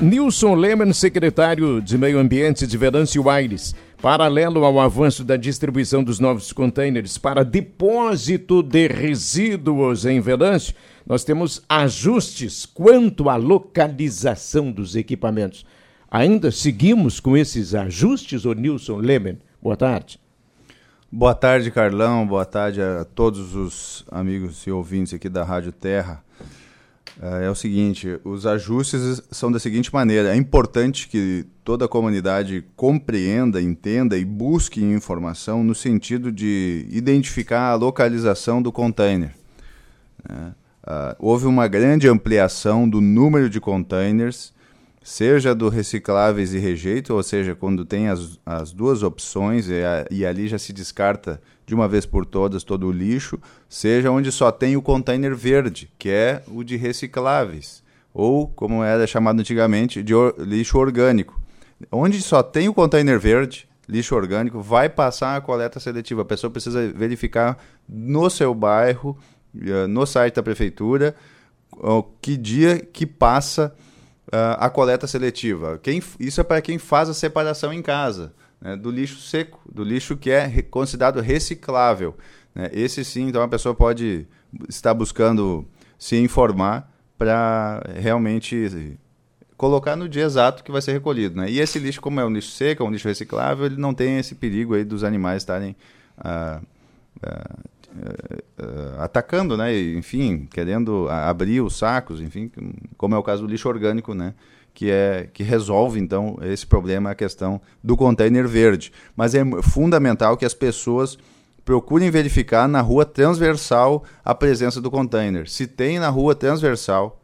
Nilson Lehmann, secretário de Meio Ambiente de Venâncio Aires. Paralelo ao avanço da distribuição dos novos contêineres para depósito de resíduos em Venâncio, nós temos ajustes quanto à localização dos equipamentos. Ainda seguimos com esses ajustes, ô Nilson Lehmann? Boa tarde. Boa tarde, Carlão. Boa tarde a todos os amigos e ouvintes aqui da Rádio Terra. É, é o seguinte, os ajustes são da seguinte maneira: é importante que toda a comunidade compreenda, entenda e busque informação no sentido de identificar a localização do container. Né? Uh, houve uma grande ampliação do número de containers, seja do recicláveis e rejeito, ou seja, quando tem as, as duas opções e, a, e ali já se descarta de uma vez por todas todo o lixo, seja onde só tem o container verde, que é o de recicláveis, ou como era chamado antigamente, de or lixo orgânico. Onde só tem o container verde, lixo orgânico, vai passar a coleta seletiva. A pessoa precisa verificar no seu bairro, eh, no site da prefeitura, que dia que passa a coleta seletiva. Quem, isso é para quem faz a separação em casa né, do lixo seco, do lixo que é considerado reciclável. Né? Esse sim, então a pessoa pode estar buscando se informar para realmente colocar no dia exato que vai ser recolhido. Né? E esse lixo, como é um lixo seco, é um lixo reciclável, ele não tem esse perigo aí dos animais estarem ah, ah, ah, atacando, né? enfim, querendo abrir os sacos, enfim, como é o caso do lixo orgânico, né? que, é, que resolve, então, esse problema, a questão do container verde. Mas é fundamental que as pessoas procurem verificar na rua transversal a presença do container. Se tem na rua transversal,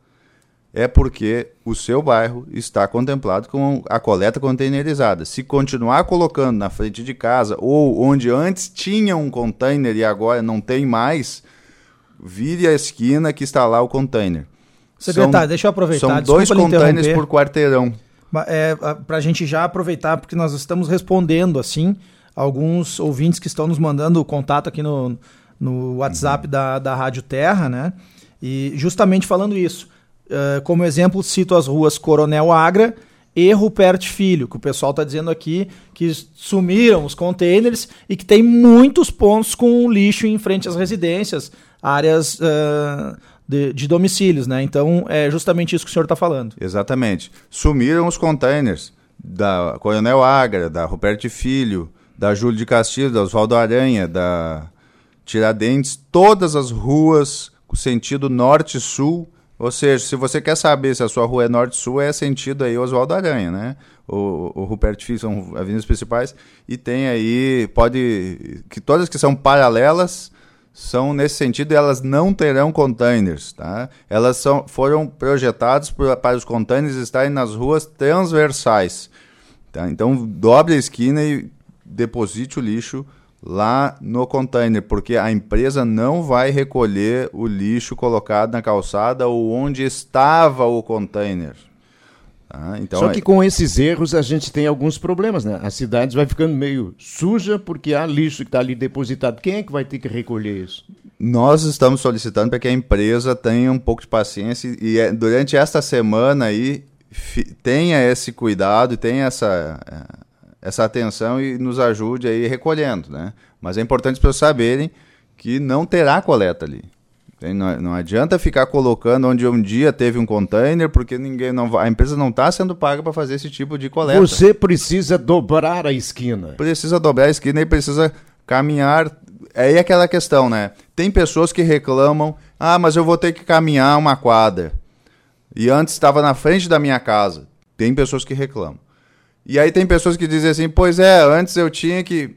é porque o seu bairro está contemplado com a coleta containerizada. Se continuar colocando na frente de casa ou onde antes tinha um container e agora não tem mais, vire a esquina que está lá o container. Secretário, são, deixa eu aproveitar. São dois contêineres por quarteirão. É, Para a gente já aproveitar, porque nós estamos respondendo assim alguns ouvintes que estão nos mandando contato aqui no, no WhatsApp uhum. da, da Rádio Terra, né? E justamente falando isso. Uh, como exemplo, cito as ruas Coronel Agra e Rupert Filho, que o pessoal está dizendo aqui que sumiram os containers e que tem muitos pontos com lixo em frente às residências, áreas uh, de, de, domicílios, né? Então é justamente isso que o senhor está falando. Exatamente. Sumiram os containers da Coronel Agra, da Roberto Filho, da Júlio de Castilho, da Oswaldo Aranha, da Tiradentes, todas as ruas com sentido norte-sul. Ou seja, se você quer saber se a sua rua é norte-sul, é sentido aí Oswaldo Aranha, né? O, o Rupert Filho são avenidas principais e tem aí, pode, que todas que são paralelas são nesse sentido elas não terão containers, tá? Elas são, foram projetadas para os containers estarem nas ruas transversais, tá? Então dobre a esquina e deposite o lixo lá no container, porque a empresa não vai recolher o lixo colocado na calçada ou onde estava o container. Ah, então Só que é... com esses erros a gente tem alguns problemas, né? A cidade vai ficando meio suja porque há lixo que está ali depositado. Quem é que vai ter que recolher isso? Nós estamos solicitando para que a empresa tenha um pouco de paciência e é, durante esta semana aí tenha esse cuidado, tenha essa, eh, essa atenção e nos ajude aí recolhendo, né? Mas é importante para saberem que não terá coleta ali. Não, não adianta ficar colocando onde um dia teve um container, porque ninguém não a empresa não está sendo paga para fazer esse tipo de coleta. Você precisa dobrar a esquina. Precisa dobrar a esquina e precisa caminhar. É aí aquela questão, né? Tem pessoas que reclamam: ah, mas eu vou ter que caminhar uma quadra. E antes estava na frente da minha casa. Tem pessoas que reclamam. E aí tem pessoas que dizem assim: pois é, antes eu tinha que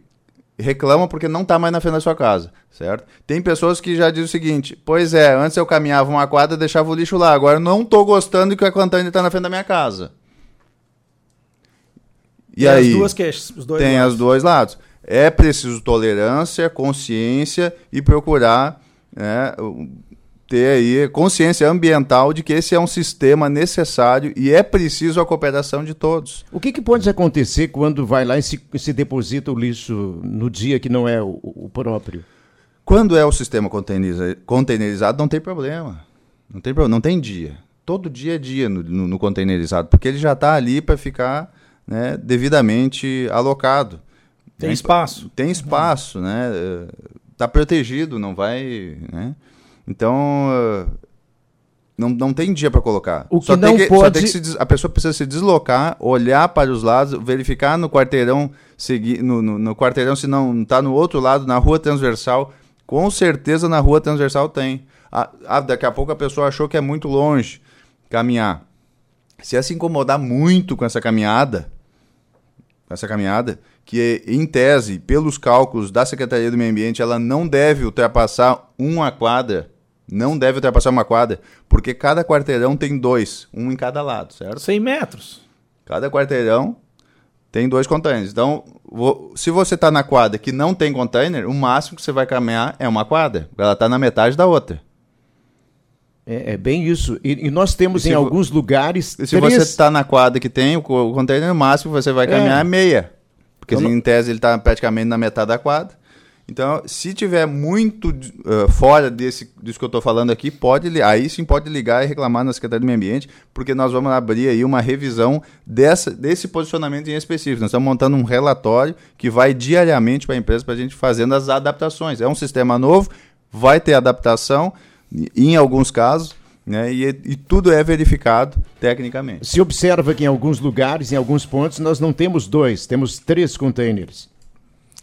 reclamam porque não está mais na frente da sua casa, certo? Tem pessoas que já dizem o seguinte: pois é, antes eu caminhava uma quadra e deixava o lixo lá, agora eu não estou gostando que a Cantane está na frente da minha casa. E tem aí? As duas queixas, os dois tem lados. os dois lados. É preciso tolerância, consciência e procurar né, ter aí consciência ambiental de que esse é um sistema necessário e é preciso a cooperação de todos. O que, que pode acontecer quando vai lá e se, se deposita o lixo no dia que não é o, o próprio? Quando é o sistema containerizado, não tem problema. Não tem problema, não tem dia. todo dia a dia no, no, no containerizado, porque ele já está ali para ficar né, devidamente alocado. Tem espaço. Tem espaço, né? Está protegido, não vai. Né? Então, não, não tem dia para colocar. O que só não que, pode... Que se, a pessoa precisa se deslocar, olhar para os lados, verificar no quarteirão, seguir, no, no, no quarteirão se não está no outro lado, na rua transversal. Com certeza na rua transversal tem. Ah, ah, daqui a pouco a pessoa achou que é muito longe caminhar. Se ela se incomodar muito com essa caminhada, com essa caminhada, que em tese, pelos cálculos da Secretaria do Meio Ambiente, ela não deve ultrapassar uma quadra não deve ultrapassar uma quadra, porque cada quarteirão tem dois, um em cada lado, certo? 100 metros. Cada quarteirão tem dois containers. Então, se você está na quadra que não tem container, o máximo que você vai caminhar é uma quadra. Ela está na metade da outra. É, é bem isso. E, e nós temos e em alguns lugares. Se três... você está na quadra que tem o, o container, o máximo que você vai caminhar é, é meia. Porque então, em tese ele está praticamente na metade da quadra. Então, se tiver muito uh, fora desse, disso que eu estou falando aqui, pode aí sim pode ligar e reclamar na Secretaria do Meio Ambiente, porque nós vamos abrir aí uma revisão dessa, desse posicionamento em específico. Nós estamos montando um relatório que vai diariamente para a empresa para a gente fazendo as adaptações. É um sistema novo, vai ter adaptação em alguns casos. Né, e, e, tudo é verificado tecnicamente. Se observa que em alguns lugares, em alguns pontos, nós não temos dois, temos três containers.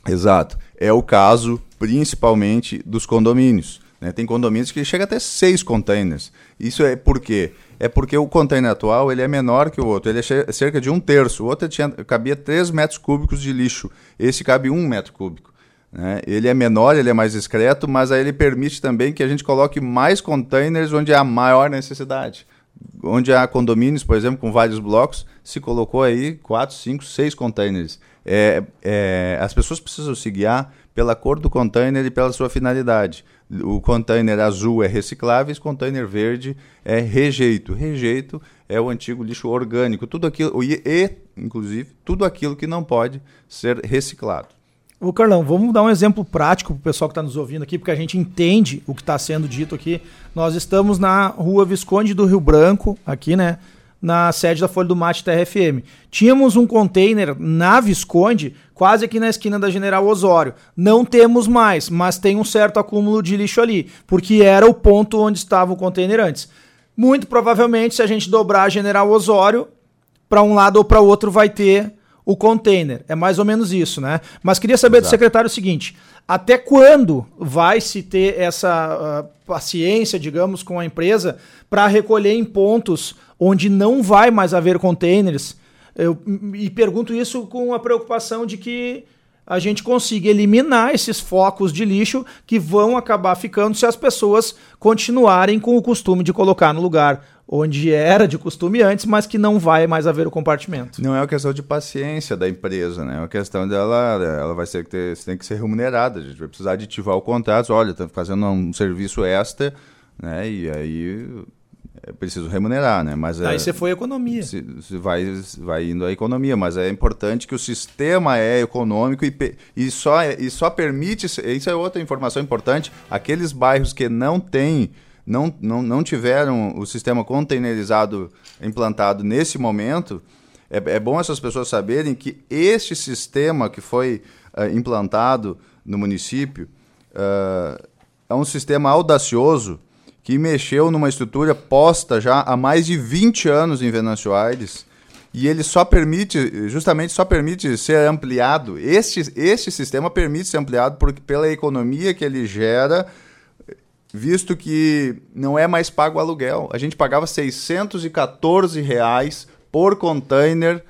Exato. É o caso, principalmente, dos condomínios. Né? Tem condomínios que chega até seis containers. Isso é por quê? É porque o container atual ele é menor que o outro. Ele é cerca de um terço. O outro tinha, cabia 3 metros cúbicos de lixo. Esse cabe um metro cúbico. Né? Ele é menor, ele é mais discreto, mas aí ele permite também que a gente coloque mais containers onde há maior necessidade. Onde há condomínios, por exemplo, com vários blocos, se colocou aí 4, 5, 6 containers. É, é, as pessoas precisam se guiar pela cor do container e pela sua finalidade. O container azul é reciclável, o container verde é rejeito. Rejeito é o antigo lixo orgânico, tudo aquilo e, e inclusive tudo aquilo que não pode ser reciclado. Ô Carlão, vamos dar um exemplo prático para o pessoal que está nos ouvindo aqui, porque a gente entende o que está sendo dito aqui. Nós estamos na rua Visconde do Rio Branco, aqui, né? Na sede da Folha do Mate TRFM. Tínhamos um container na Visconde, quase aqui na esquina da General Osório. Não temos mais, mas tem um certo acúmulo de lixo ali, porque era o ponto onde estava o container antes. Muito provavelmente, se a gente dobrar a General Osório, para um lado ou para o outro vai ter o container. É mais ou menos isso, né? Mas queria saber Exato. do secretário o seguinte: até quando vai se ter essa uh, paciência, digamos, com a empresa para recolher em pontos onde não vai mais haver containers? Eu, e pergunto isso com a preocupação de que a gente consiga eliminar esses focos de lixo que vão acabar ficando se as pessoas continuarem com o costume de colocar no lugar onde era de costume antes, mas que não vai mais haver o compartimento. Não é uma questão de paciência da empresa, né? É uma questão dela, ela vai ter que ter, tem que ser remunerada. A gente vai precisar aditivar o contrato. Olha, está fazendo um serviço extra, né? E aí é preciso remunerar, né? Mas aí é, você foi economia. Se, se vai, vai indo a economia, mas é importante que o sistema é econômico e, e, só, e só permite. Isso é outra informação importante. Aqueles bairros que não têm não, não, não tiveram o sistema containerizado implantado nesse momento, é, é bom essas pessoas saberem que este sistema que foi uh, implantado no município uh, é um sistema audacioso que mexeu numa estrutura posta já há mais de 20 anos em Venâncio Aires e ele só permite, justamente só permite ser ampliado. Este, este sistema permite ser ampliado por, pela economia que ele gera visto que não é mais pago aluguel. A gente pagava 614 reais por container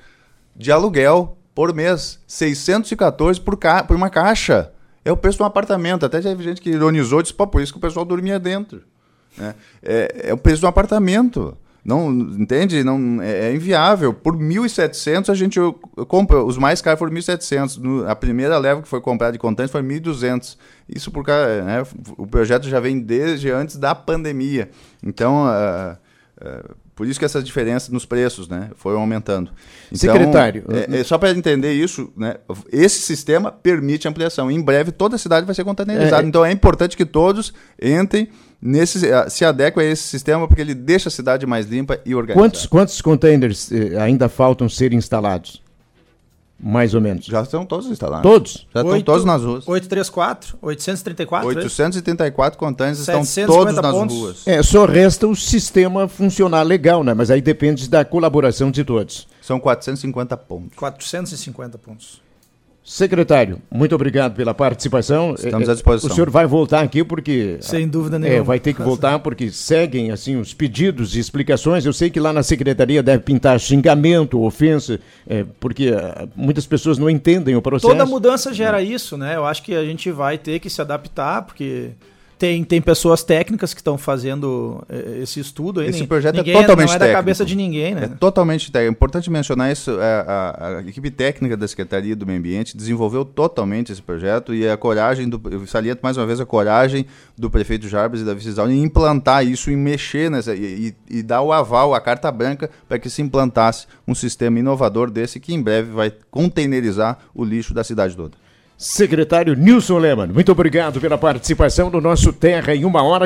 de aluguel por mês. 614 por, ca por uma caixa. É o preço de um apartamento. Até teve gente que ironizou e disse, pô, por isso que o pessoal dormia dentro. Né? É, é o preço de um apartamento. Não, entende? Não, é, é inviável. Por 1.700 a gente compra, os mais caros foram 1.700. A primeira leva que foi comprada de contantes foi 1.200. Isso porque né, o projeto já vem desde antes da pandemia. Então, uh, por isso que essa diferença nos preços né, foi aumentando. Então, Secretário. É, é só para entender isso, né, esse sistema permite ampliação. Em breve toda a cidade vai ser containerizada. É, então é importante que todos entrem nesse, se adequem a esse sistema porque ele deixa a cidade mais limpa e organizada. Quantos, quantos containers eh, ainda faltam ser instalados? Mais ou menos. Já estão todos instalados. Todos? Já estão todos nas ruas. 834, 834. 834 containers estão todos nas pontos. ruas. É, só resta o sistema funcionar legal, né? Mas aí depende da colaboração de todos. São 450 pontos. 450 pontos. Secretário, muito obrigado pela participação. Estamos à disposição. O senhor vai voltar aqui porque. Sem dúvida nenhuma. É, vai ter que voltar porque seguem assim os pedidos e explicações. Eu sei que lá na secretaria deve pintar xingamento, ofensa, é, porque uh, muitas pessoas não entendem o processo. Toda mudança gera isso, né? Eu acho que a gente vai ter que se adaptar, porque tem, tem pessoas técnicas que estão fazendo eh, esse estudo. Aí, esse projeto é ninguém, é totalmente técnico. Não é da cabeça de ninguém, né? É totalmente técnico. É importante mencionar isso. A, é, a, a, equipe técnica da Secretaria do Meio Ambiente desenvolveu totalmente esse projeto e a coragem, do, eu saliento mais uma vez a coragem do prefeito Jarbas e da vice em implantar isso, em mexer nessa, e, e, e dar o aval, a carta branca, para que se implantasse um sistema inovador desse que em breve vai containerizar o lixo da cidade toda. Secretário Nilson Lehmann, muito obrigado pela participação no nosso Terra em uma hora.